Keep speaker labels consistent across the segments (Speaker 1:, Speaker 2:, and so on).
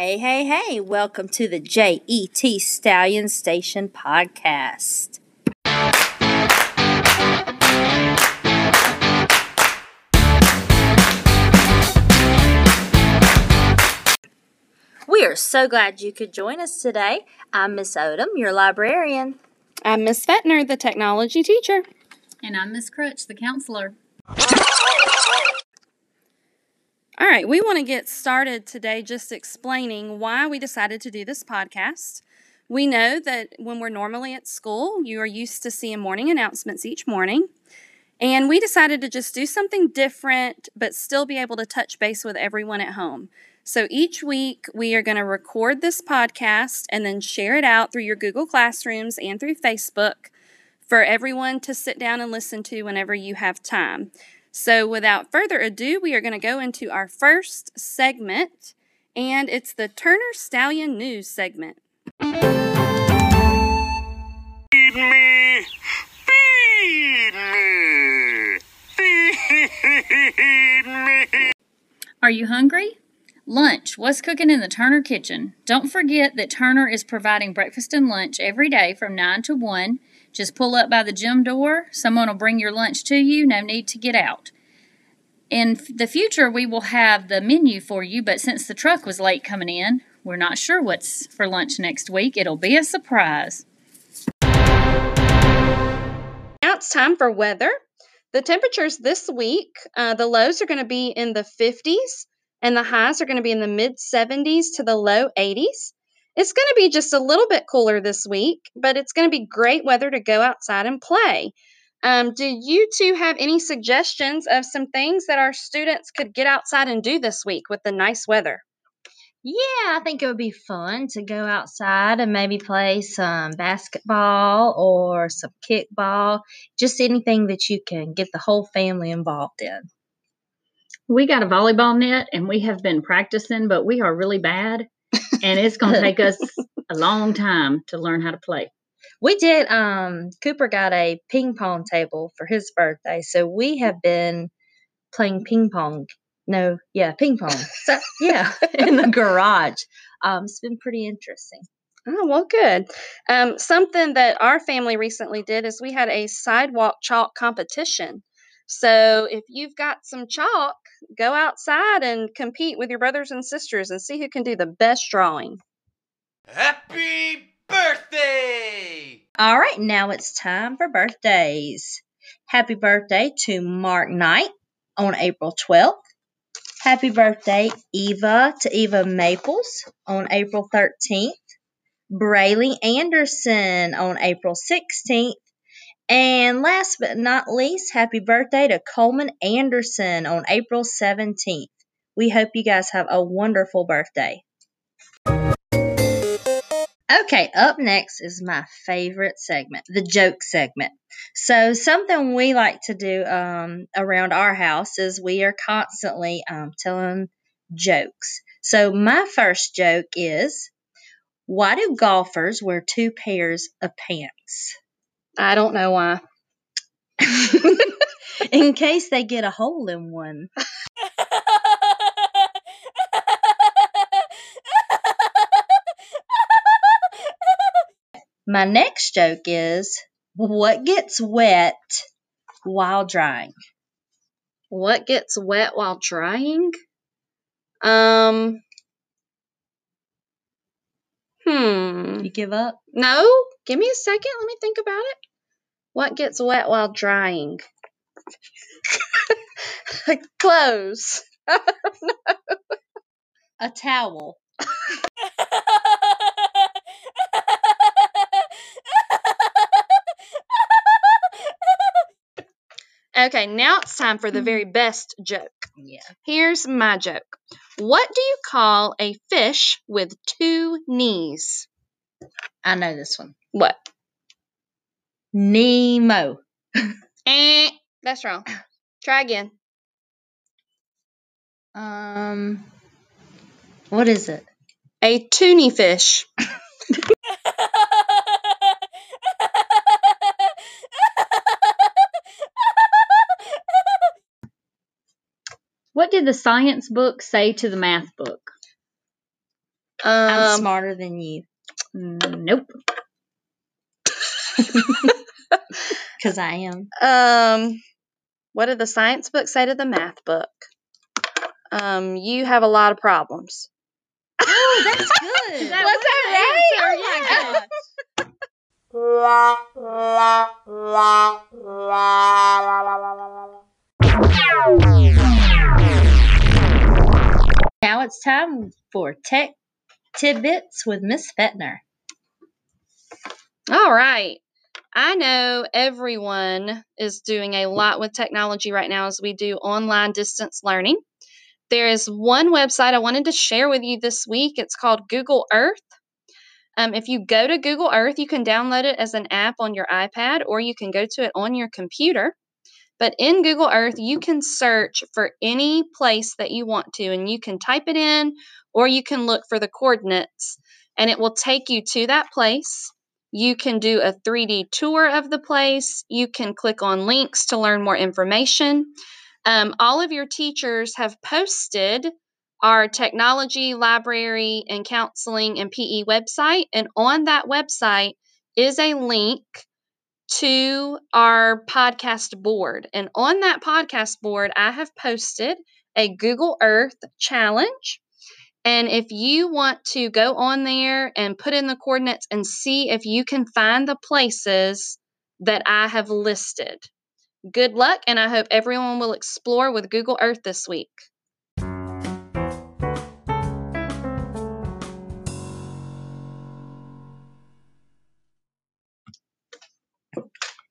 Speaker 1: Hey, hey, hey, welcome to the JET Stallion Station podcast. We are so glad you could join us today. I'm Miss Odom, your librarian.
Speaker 2: I'm Miss Fetner, the technology teacher.
Speaker 3: And I'm Miss Crutch, the counselor.
Speaker 2: All right, we want to get started today just explaining why we decided to do this podcast. We know that when we're normally at school, you are used to seeing morning announcements each morning. And we decided to just do something different, but still be able to touch base with everyone at home. So each week, we are going to record this podcast and then share it out through your Google Classrooms and through Facebook for everyone to sit down and listen to whenever you have time. So, without further ado, we are going to go into our first segment, and it's the Turner Stallion News segment.
Speaker 4: Feed me! Feed me! Feed me!
Speaker 3: Are you hungry? Lunch. What's cooking in the Turner kitchen? Don't forget that Turner is providing breakfast and lunch every day from 9 to 1. Just pull up by the gym door. Someone will bring your lunch to you. No need to get out. In the future, we will have the menu for you, but since the truck was late coming in, we're not sure what's for lunch next week. It'll be a surprise.
Speaker 2: Now it's time for weather. The temperatures this week, uh, the lows are going to be in the 50s and the highs are going to be in the mid 70s to the low 80s. It's going to be just a little bit cooler this week, but it's going to be great weather to go outside and play. Um, do you two have any suggestions of some things that our students could get outside and do this week with the nice weather?
Speaker 1: Yeah, I think it would be fun to go outside and maybe play some basketball or some kickball, just anything that you can get the whole family involved in.
Speaker 3: We got a volleyball net and we have been practicing, but we are really bad. And it's going to take us a long time to learn how to play.
Speaker 1: We did um Cooper got a ping pong table for his birthday, so we have been playing ping pong. No, yeah, ping pong. So, yeah, in the garage. Um it's been pretty interesting.
Speaker 2: Oh, well, good. Um, something that our family recently did is we had a sidewalk chalk competition. So if you've got some chalk, go outside and compete with your brothers and sisters and see who can do the best drawing.
Speaker 4: Happy birthday!
Speaker 1: All right, now it's time for birthdays. Happy birthday to Mark Knight on April 12th. Happy birthday, Eva, to Eva Maples on April 13th. Brayley Anderson on April 16th. And last but not least, happy birthday to Coleman Anderson on April 17th. We hope you guys have a wonderful birthday. Okay, up next is my favorite segment, the joke segment. So, something we like to do um, around our house is we are constantly um, telling jokes. So, my first joke is why do golfers wear two pairs of pants?
Speaker 2: I don't know why.
Speaker 1: in case they get a hole in one. My next joke is what gets wet while drying?
Speaker 2: What gets wet while drying? Um. Hmm.
Speaker 1: You give up?
Speaker 2: No, give me a second. Let me think about it. What gets wet while drying? Clothes.
Speaker 1: A towel.
Speaker 2: Okay, now it's time for the very best joke.
Speaker 1: Yeah.
Speaker 2: Here's my joke. What do you call a fish with two knees?
Speaker 1: I know this one.
Speaker 2: What?
Speaker 1: Nemo.
Speaker 2: Eh, that's wrong. Try again.
Speaker 1: Um, what is it?
Speaker 2: A toonie fish.
Speaker 3: What did the science book say to the math book?
Speaker 1: I'm
Speaker 2: Um,
Speaker 1: smarter than you.
Speaker 2: nope.
Speaker 1: Because I am.
Speaker 2: Um, what did the science book say to the math book? Um, you have a lot of problems.
Speaker 1: Oh, that's good.
Speaker 3: That
Speaker 2: Was that right?
Speaker 3: answer,
Speaker 2: Oh my gosh.
Speaker 1: Now it's time for Tech Tidbits with Miss Fetner.
Speaker 2: All right. I know everyone is doing a lot with technology right now as we do online distance learning. There is one website I wanted to share with you this week. It's called Google Earth. Um, if you go to Google Earth, you can download it as an app on your iPad or you can go to it on your computer. But in Google Earth, you can search for any place that you want to, and you can type it in or you can look for the coordinates, and it will take you to that place. You can do a 3D tour of the place. You can click on links to learn more information. Um, all of your teachers have posted our technology, library, and counseling and PE website. And on that website is a link to our podcast board. And on that podcast board, I have posted a Google Earth challenge. And if you want to go on there and put in the coordinates and see if you can find the places that I have listed. Good luck, and I hope everyone will explore with Google Earth this week.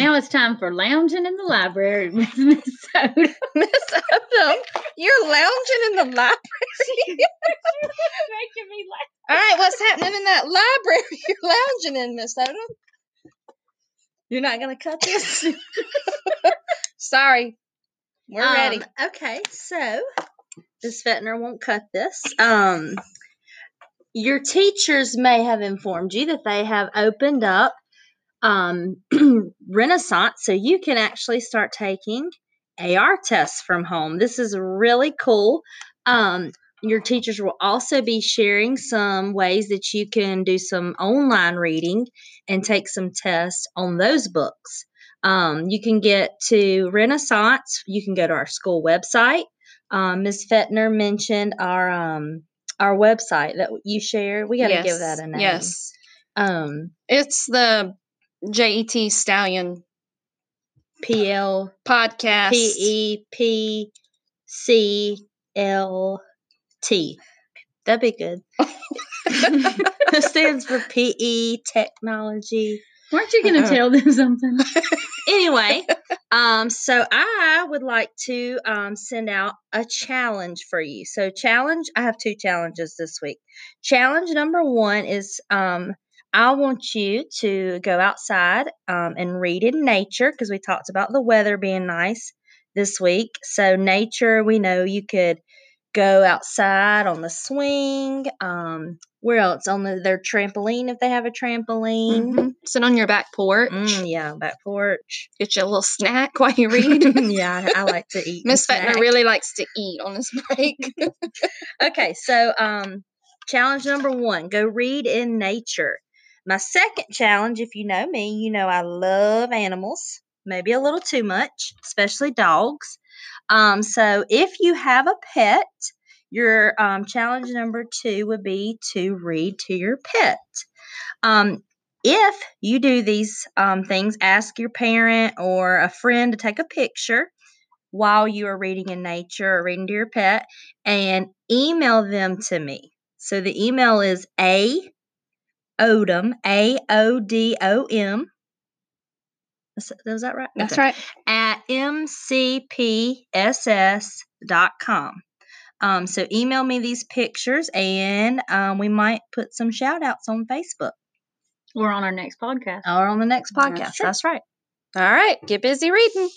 Speaker 3: Now it's time for lounging in the library with Miss Soda.
Speaker 2: Miss Odom, you're lounging in the library.
Speaker 3: making me laugh.
Speaker 2: All right, what's happening in that library you're lounging in, Miss Odom?
Speaker 1: You're not going to cut this?
Speaker 2: Sorry. We're
Speaker 1: Um,
Speaker 2: ready.
Speaker 1: Okay, so Miss Fetner won't cut this. Um, your teachers may have informed you that they have opened up um, Renaissance, so you can actually start taking AR tests from home. This is really cool. Um, your teachers will also be sharing some ways that you can do some online reading and take some tests on those books. Um, you can get to Renaissance. You can go to our school website. Um, Ms. Fetner mentioned our um, our website that you shared. We got to give that a name.
Speaker 2: Yes.
Speaker 1: Um,
Speaker 2: It's the JET Stallion
Speaker 1: PL
Speaker 2: podcast.
Speaker 1: P E P C L T. That'd be good. it stands for PE Technology.
Speaker 3: Weren't you going to
Speaker 2: Uh-uh.
Speaker 3: tell them something?
Speaker 1: Anyway, um, so I would like to um, send out a challenge for you. So, challenge, I have two challenges this week. Challenge number one is um, I want you to go outside um, and read in nature because we talked about the weather being nice this week. So, nature, we know you could go outside on the swing. Um, where else? On the, their trampoline if they have a trampoline.
Speaker 2: Mhm. Sit on your back porch.
Speaker 1: Mm, yeah, back porch.
Speaker 2: Get you a little snack while you read.
Speaker 1: yeah, I, like to eat.
Speaker 2: Miss Fetner really likes to eat on this break.
Speaker 1: Okay, so um, challenge number one: go read in nature. My second challenge, if you know me, you know I love animals, maybe a little too much, especially dogs. Um, so if you have a pet, your um, challenge number two would be to read to your pet. Um, if you do these um, things, ask your parent or a friend to take a picture while you are reading in nature or reading to your pet and email them to me. So the email is a odom a o d o m. Is that right?
Speaker 2: That's
Speaker 1: Okay.
Speaker 2: right.
Speaker 1: At mcpss.com. Um, so email me these pictures and um, we might put some shout outs on Facebook
Speaker 3: Or on our next podcast.
Speaker 1: or on the next podcast.
Speaker 2: true.
Speaker 1: That's right.
Speaker 2: All right. Get busy reading.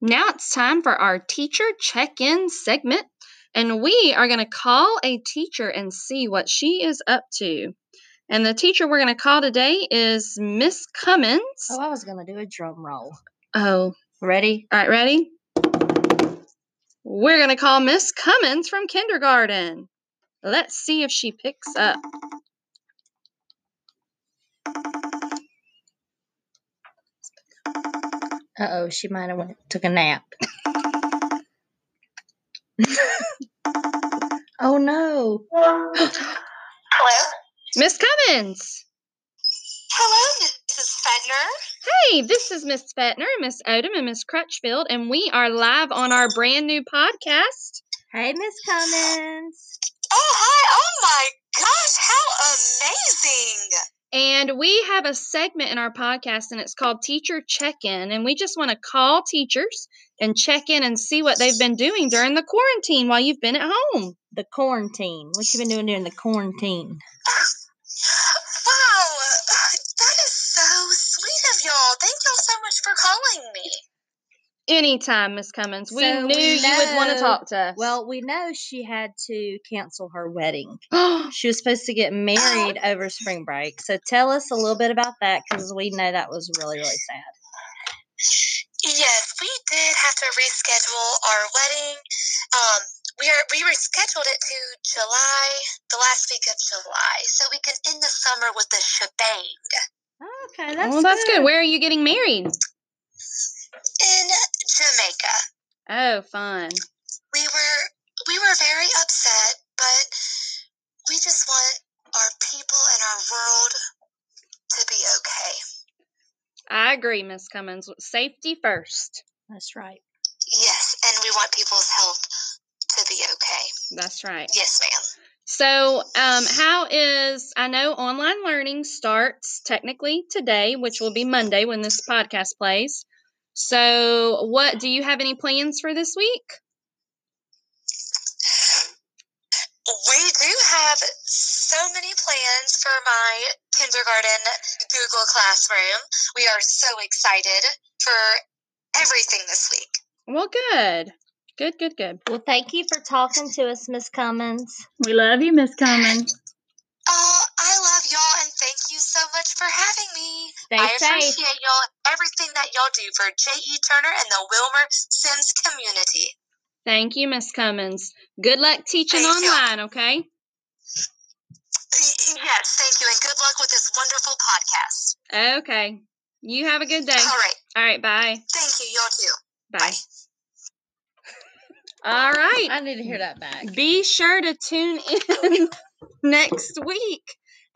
Speaker 2: Now it's time for our teacher check in segment. And we are going to call a teacher and see what she is up to. And the teacher we're going to call today is Miss Cummins.
Speaker 1: Oh, I was going to do a drum roll.
Speaker 2: Oh,
Speaker 1: Ready?
Speaker 2: all right, ready? We're going to call Miss Cummins from kindergarten. Let's see if she picks up.
Speaker 1: Uh oh, she might have went took a nap. oh no.
Speaker 5: Hello?
Speaker 2: Miss Cummins.
Speaker 5: Hello, Mrs. Fetner.
Speaker 2: Hey, this is Miss Fetner, Miss Odom, and Miss Crutchfield, and we are live on our brand new podcast.
Speaker 1: Hey, Miss Cummins.
Speaker 5: Oh, hi. Oh, my gosh. How amazing.
Speaker 2: And we have a segment in our podcast, and it's called Teacher Check In. And we just want to call teachers and check in and see what they've been doing during the quarantine while you've been at home.
Speaker 1: The quarantine. What you been doing during the quarantine?
Speaker 5: Wow. That is so sweet of y'all. Thank y'all so much for calling me.
Speaker 2: Anytime, Miss Cummins. We
Speaker 1: So
Speaker 2: knew
Speaker 1: we
Speaker 2: you would want to talk to us.
Speaker 1: Well, we know she had to cancel her wedding. She was supposed to get married over spring break. So tell us a little bit about that because we know that was really, really sad.
Speaker 5: Yes, we did have to reschedule our wedding. Um, we are we rescheduled it to July, the last week of July, so we can end the summer with the shebang.
Speaker 1: Okay, that's
Speaker 2: well, that's good. Where are you getting married?
Speaker 5: In Jamaica,
Speaker 2: Oh, fun.
Speaker 5: we were we were very upset, but we just want our people and our world to be okay.
Speaker 2: I agree, Miss Cummins. Safety first.
Speaker 1: That's right.
Speaker 5: Yes, and we want people's health to be okay.
Speaker 2: That's right.
Speaker 5: Yes, ma'am.
Speaker 2: So, um, how is I know online learning starts technically today, which will be Monday when this podcast plays. So, what do you have any plans for this week?
Speaker 5: We do have so many plans for my kindergarten Google Classroom. We are so excited for everything this week.
Speaker 2: Well, good, good, good, good.
Speaker 1: Well, thank you for talking to us, Miss Cummins.
Speaker 3: We love you, Miss Cummins.
Speaker 5: Oh, I love y'all and thank you so much for having me.
Speaker 1: Stay
Speaker 5: I
Speaker 1: safe.
Speaker 5: appreciate y'all everything that y'all do for J.E. Turner and the Wilmer Semmes community.
Speaker 2: Thank you, Miss Cummins. Good luck teaching
Speaker 5: Thank you.
Speaker 2: online, okay?
Speaker 5: Yes, thank you and good luck with this wonderful podcast.
Speaker 2: Okay. You have a good day.
Speaker 5: All right.
Speaker 2: All right, bye.
Speaker 5: Thank you, y'all too.
Speaker 2: Bye. All right.
Speaker 1: I need to hear that back.
Speaker 2: Be sure to tune in next week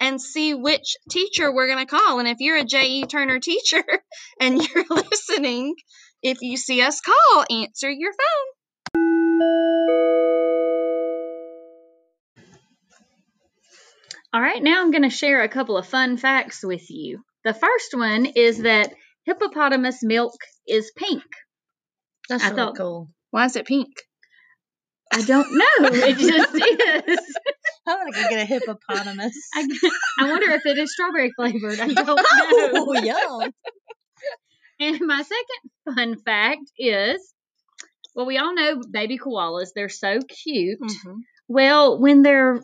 Speaker 2: and see which teacher we're going to call. And if you're a J.E. Turner teacher and you're listening, if you see us call, answer your phone.
Speaker 3: All right, now I'm going to share a couple of fun facts with you. The first one is that hippopotamus milk is pink.
Speaker 1: That's
Speaker 3: I
Speaker 1: really
Speaker 3: thought-
Speaker 1: cool.
Speaker 2: Why is it pink?
Speaker 3: I don't know. It just is.
Speaker 1: I'm gonna go get a hippopotamus.
Speaker 3: I, I wonder if it is strawberry flavored. I don't
Speaker 1: oh,
Speaker 3: know.
Speaker 1: yum.
Speaker 3: And my second fun fact is well, we all know baby koalas, they're so cute.
Speaker 2: Mm-hmm.
Speaker 3: Well, when they're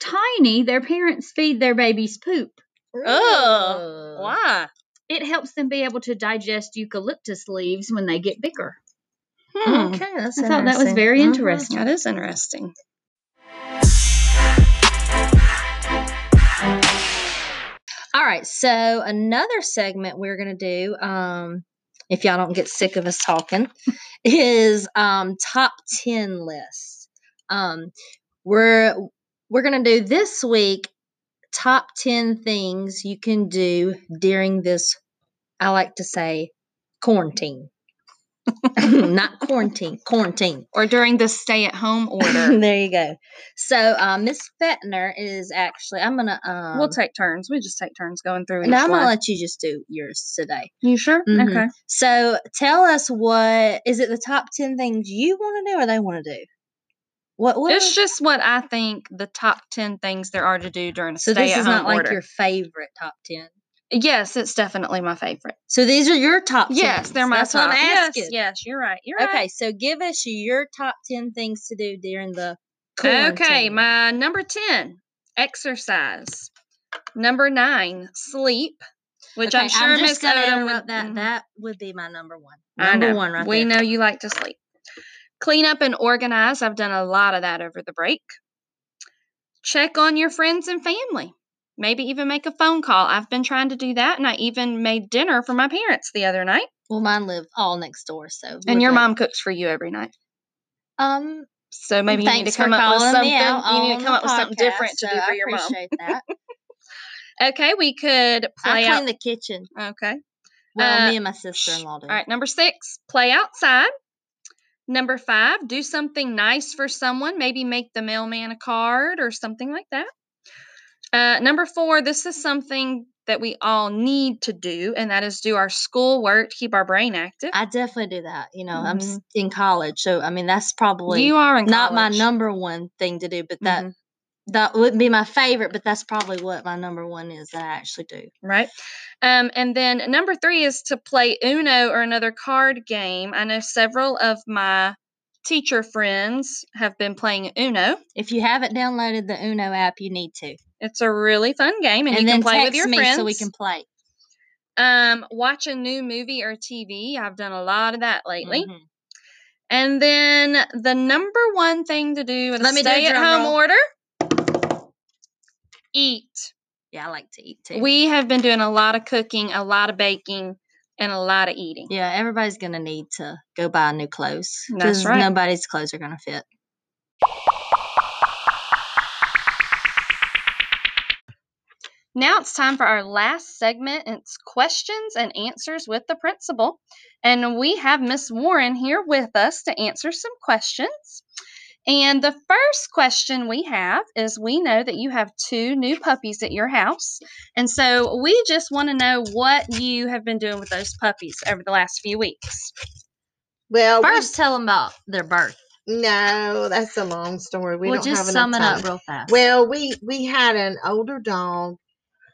Speaker 3: tiny, their parents feed their babies poop.
Speaker 2: Oh, why?
Speaker 3: It helps them be able to digest eucalyptus leaves when they get bigger.
Speaker 2: Hmm.
Speaker 1: Okay, that's
Speaker 3: I thought that was
Speaker 1: interesting.
Speaker 3: very
Speaker 1: Mhm.
Speaker 3: interesting.
Speaker 2: That is interesting.
Speaker 1: All right, so another segment we're gonna do, um, if y'all don't get sick of us talking, is um top ten lists. Um, we're we're gonna do this week top ten things you can do during this. I like to say quarantine, not quarantine, quarantine.
Speaker 2: Or during the stay at home order.
Speaker 1: there you go. So uh, Miss Fetner is actually. I'm gonna. Um,
Speaker 2: we'll take turns. We just take turns going through
Speaker 1: now I'm gonna let you just do yours today.
Speaker 2: you sure?
Speaker 1: Mhm.
Speaker 2: Okay.
Speaker 1: So tell us what is it the top ten things you want to do or they want to do? What what
Speaker 2: It's just what I think the top 10 things there are to do during a
Speaker 1: so
Speaker 2: stay
Speaker 1: this is not like your favorite top ten.
Speaker 2: Yes, it's definitely my favorite.
Speaker 1: So these are your top 10.
Speaker 2: Yes, they're my
Speaker 1: That's
Speaker 2: top.
Speaker 1: what I'm
Speaker 2: yes,
Speaker 1: asking.
Speaker 2: yes, you're right. You're
Speaker 1: Okay,
Speaker 2: right.
Speaker 1: so give us your top ten things to do during the quarantine.
Speaker 2: Okay, my number 10, exercise. Number 9, sleep, which I'm sure
Speaker 1: I'm
Speaker 2: Miss
Speaker 1: just gonna interrupt
Speaker 2: would
Speaker 1: that.
Speaker 2: mhm.
Speaker 1: That would be my number one. Number
Speaker 2: know.
Speaker 1: one right
Speaker 2: We
Speaker 1: there.
Speaker 2: know you like to sleep. Clean up and organize. I've done a lot of that over the break. Check on your friends and family. Maybe even make a phone call. I've been trying to do that, and I even made dinner for my parents the other night.
Speaker 1: Well, mine live all next door, so.
Speaker 2: And your
Speaker 1: good.
Speaker 2: mom cooks for you every night.
Speaker 1: Um,
Speaker 2: So maybe you need to come up with something. You need to come up with something different to
Speaker 1: so
Speaker 2: do for
Speaker 1: I
Speaker 2: your mom.
Speaker 1: that.
Speaker 2: Okay, we could
Speaker 1: I
Speaker 2: play
Speaker 1: clean
Speaker 2: out.
Speaker 1: the kitchen.
Speaker 2: Okay.
Speaker 1: Well,
Speaker 2: Uh,
Speaker 1: me and my sister-in-law do.
Speaker 2: All right, number six, play outside. Number five, do something nice for someone. Maybe make the mailman a card or something like that. Uh, number four, this is something that we all need to do, and that is do our schoolwork to keep our brain active.
Speaker 1: I definitely do that. You know, I'm in college, so I mean that's probably
Speaker 2: Mm-hmm. you are in
Speaker 1: not my number one thing to do, but that
Speaker 2: Mhm.
Speaker 1: that wouldn't be my favorite, but that's probably what my number one is that I actually do.
Speaker 2: right? Um, and then number three is to play Uno or another card game. I know several of my teacher friends have been playing Uno.
Speaker 1: If you haven't downloaded the Uno app, you need to,
Speaker 2: It's a really fun game, and,
Speaker 1: and,
Speaker 2: you can play with your
Speaker 1: me
Speaker 2: friends.
Speaker 1: so we can play.
Speaker 2: um, watch a new movie or TV. I've done a lot of that lately.
Speaker 1: Mhm.
Speaker 2: And then the number one thing to do in
Speaker 1: Let
Speaker 2: a
Speaker 1: me do a
Speaker 2: stay at
Speaker 1: drum
Speaker 2: home order eat.
Speaker 1: Yeah, I like to eat too.
Speaker 2: We have been doing a lot of cooking, a lot of baking, and a lot of eating.
Speaker 1: yeah, everybody's gonna need to go buy new clothes
Speaker 2: That's right.
Speaker 1: nobody's clothes are gonna fit.
Speaker 2: Now it's time for our last segment. It's questions and answers with the principal. And we have Miss Warren here with us to answer some questions. And the first question we have is we know that you have two new puppies at your house. And so we just want to know what you have been doing with those puppies over the last few weeks.
Speaker 6: Well, we-
Speaker 1: First, tell them about their birth.
Speaker 6: no, that's a long story. We
Speaker 1: well,
Speaker 6: don't
Speaker 1: just
Speaker 6: have
Speaker 1: sum it
Speaker 6: time.
Speaker 1: up real fast.
Speaker 6: Well, we we had an older dog,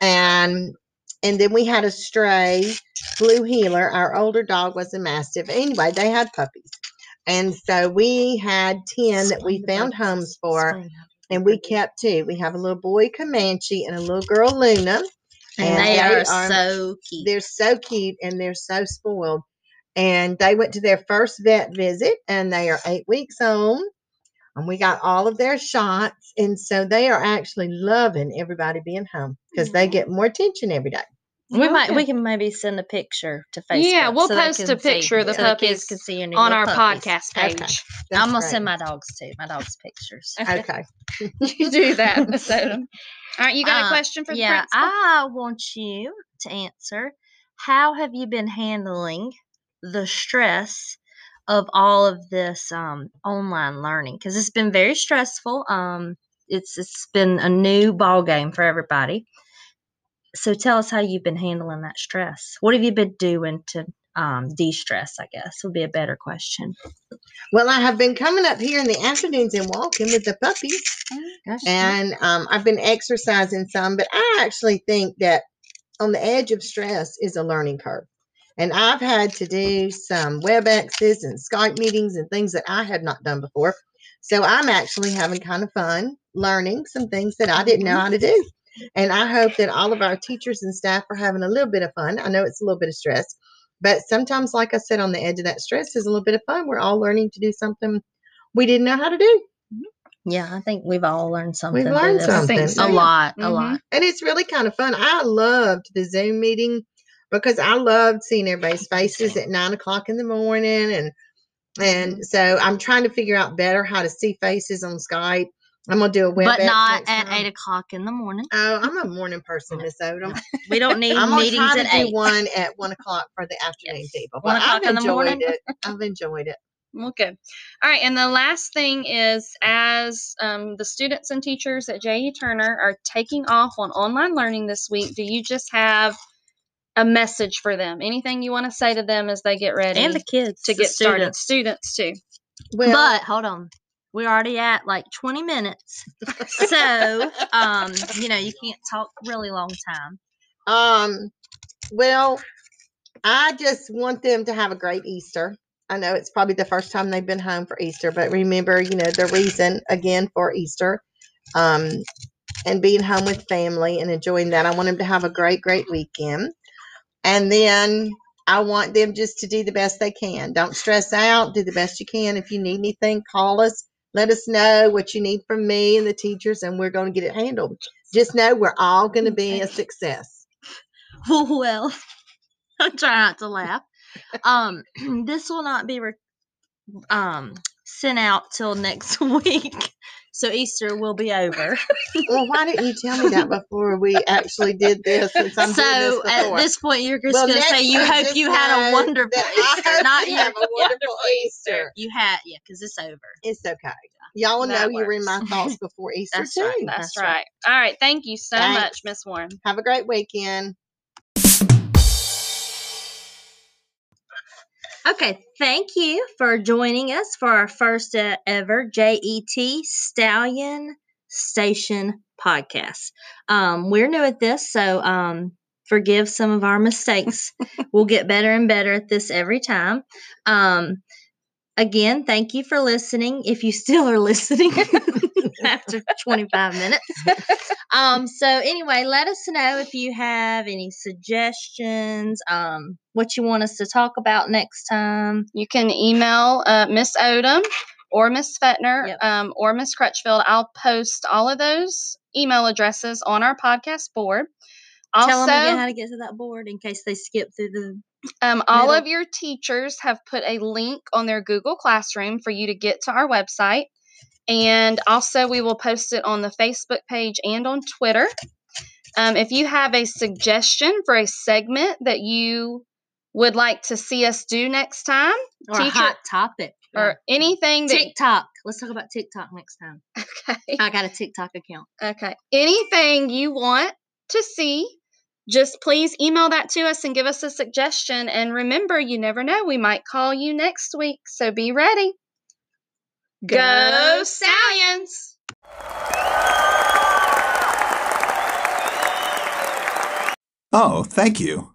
Speaker 6: and and then we had a stray blue heeler. Our older dog was a mastiff. Anyway, they had puppies, and so we had ten that we found homes for,
Speaker 1: Explain how to
Speaker 6: and we kept two. We have a little boy Comanche and a little girl Luna.
Speaker 1: And,
Speaker 6: and
Speaker 1: they,
Speaker 6: they
Speaker 1: are,
Speaker 6: are-
Speaker 1: so cute.
Speaker 6: They're so cute and they're so spoiled. And they went to their first vet visit and they are eight weeks old. And we got all of their shots. And so they are actually loving everybody being home because they get more attention every day.
Speaker 1: We might we can maybe send a picture to Facebook.
Speaker 2: Yeah, we'll
Speaker 1: so
Speaker 2: post a
Speaker 1: can see-
Speaker 2: picture of the
Speaker 1: so the
Speaker 2: puppies
Speaker 1: can see
Speaker 2: on our
Speaker 1: puppies.
Speaker 2: podcast page.
Speaker 6: That's
Speaker 1: I'm gonna
Speaker 6: great.
Speaker 1: send my dogs too. My dogs pictures.
Speaker 6: Okay.
Speaker 2: you do that, Miss Odom. All right, you got a
Speaker 1: Uh,
Speaker 2: question for the
Speaker 1: yeah,
Speaker 2: principal?
Speaker 1: I want you to answer. How have you been handling the stress of all of this um, online learning? Because it's been very stressful. Um, it's it's been a new ball game for everybody. So tell us how you've been handling that stress. What have you been doing to um, de-stress? I guess would be a better question.
Speaker 6: Well, I have been coming up here in the afternoons and walking with the puppies.
Speaker 1: Gosh,
Speaker 6: and um, I've been exercising some, but I actually think that on the edge of stress is a learning curve. And I've had to do some WebExes and Skype meetings and things that I had not done before. So I'm actually having kind of fun learning some things that I didn't know how to do. And I hope that all of our teachers and staff are having a little bit of fun. I know it's a little bit of stress, but sometimes, like I said, on the edge of that stress is a little bit of fun. We're all learning to do something we didn't know how to do.
Speaker 1: yeah, I think we've all learned something. through
Speaker 6: learned something.
Speaker 1: A
Speaker 6: Yeah.
Speaker 1: lot, a
Speaker 2: Mhm.
Speaker 1: lot.
Speaker 6: and it's really kind of fun. I loved the Zoom meeting because I loved seeing everybody's faces at nine o'clock in the morning, and and so I'm trying to figure out better how to see faces on Skype. I'm gonna do a web,
Speaker 1: but not at eight o'clock in the morning.
Speaker 6: Oh, I'm a morning person, Miss Odom.
Speaker 1: We don't need
Speaker 6: I'm
Speaker 1: meetings
Speaker 6: try to
Speaker 1: at
Speaker 6: do
Speaker 1: eight.
Speaker 6: one at one o'clock for the afternoon people.
Speaker 1: One
Speaker 6: But
Speaker 1: o'clock
Speaker 6: I've
Speaker 1: in the
Speaker 6: enjoyed
Speaker 1: morning?
Speaker 6: it. I've enjoyed it.
Speaker 2: Okay. All right, and the last thing is as um, the students and teachers at J.E. Turner are taking off on online learning this week, do you just have a message for them? Anything you want to say to them as they get ready
Speaker 1: and the kids
Speaker 2: to
Speaker 1: the
Speaker 2: get started?
Speaker 1: students.
Speaker 2: Students too.
Speaker 6: Well,
Speaker 1: but hold on, we're already at like twenty minutes, so um, you know you can't talk really long time.
Speaker 6: Um, well, I just want them to have a great Easter. I know it's probably the first time they've been home for Easter, but remember, you know, the reason again for Easter, um, and being home with family and enjoying that. I want them to have a great, great weekend. And then I want them just to do the best they can. Don't stress out. Do the best you can. If you need anything, call us. Let us know what you need from me and the teachers, and we're going to get it handled. Just know we're all going to be a success.
Speaker 1: well, I'm trying not to laugh. Um, this will not be re- um sent out till next week, so Easter will be over.
Speaker 6: Well, why didn't you tell me that before we actually did this? Since I'm doing
Speaker 1: so
Speaker 6: this
Speaker 1: at this point, you're just
Speaker 6: Well,
Speaker 1: going to say you hope you had a wonderful
Speaker 6: that I
Speaker 1: Easter.
Speaker 6: hope
Speaker 1: Not
Speaker 6: you
Speaker 1: you.
Speaker 6: have a wonderful Easter.
Speaker 1: You had, yeah, because it's over.
Speaker 6: It's okay. Y'all know
Speaker 2: That
Speaker 6: you were in my thoughts before Easter
Speaker 1: That's
Speaker 6: too.
Speaker 1: right.
Speaker 2: That's,
Speaker 1: That's
Speaker 2: right.
Speaker 1: right.
Speaker 2: All right. Thank you so
Speaker 6: Thanks.
Speaker 2: much, Miss Warren.
Speaker 6: Have a great weekend.
Speaker 1: Okay, thank you for joining us for our first uh, ever JET Stallion Station podcast. Um, we're new at this, so um, forgive some of our mistakes. we'll get better and better at this every time. Um, again, thank you for listening. If you still are listening after 25 minutes. Um, so anyway, let us know if you have any suggestions, um, what you want us to talk about next time.
Speaker 2: You can email uh, Miss Odom or Miss Fetner
Speaker 1: Yep.
Speaker 2: um, or Miss Crutchfield. I'll post all of those email addresses on our podcast board. Also,
Speaker 1: Tell them again how to get to that board in case they skip through the.
Speaker 2: Um, all
Speaker 1: middle.
Speaker 2: of your teachers have put a link on their Google Classroom for you to get to our website. And also, we will post it on the Facebook page and on Twitter. Um, if you have a suggestion for a segment that you would like to see us do next time,
Speaker 1: Or a hot topic.
Speaker 2: or anything that
Speaker 1: TikTok. Let's talk about TikTok next time.
Speaker 2: okay,
Speaker 1: I got a TikTok account.
Speaker 2: okay, anything you want to see, just please email that to us and give us a suggestion. And remember, you never know, we might call you next week, so be ready. Go Stallions!
Speaker 7: Oh, thank you.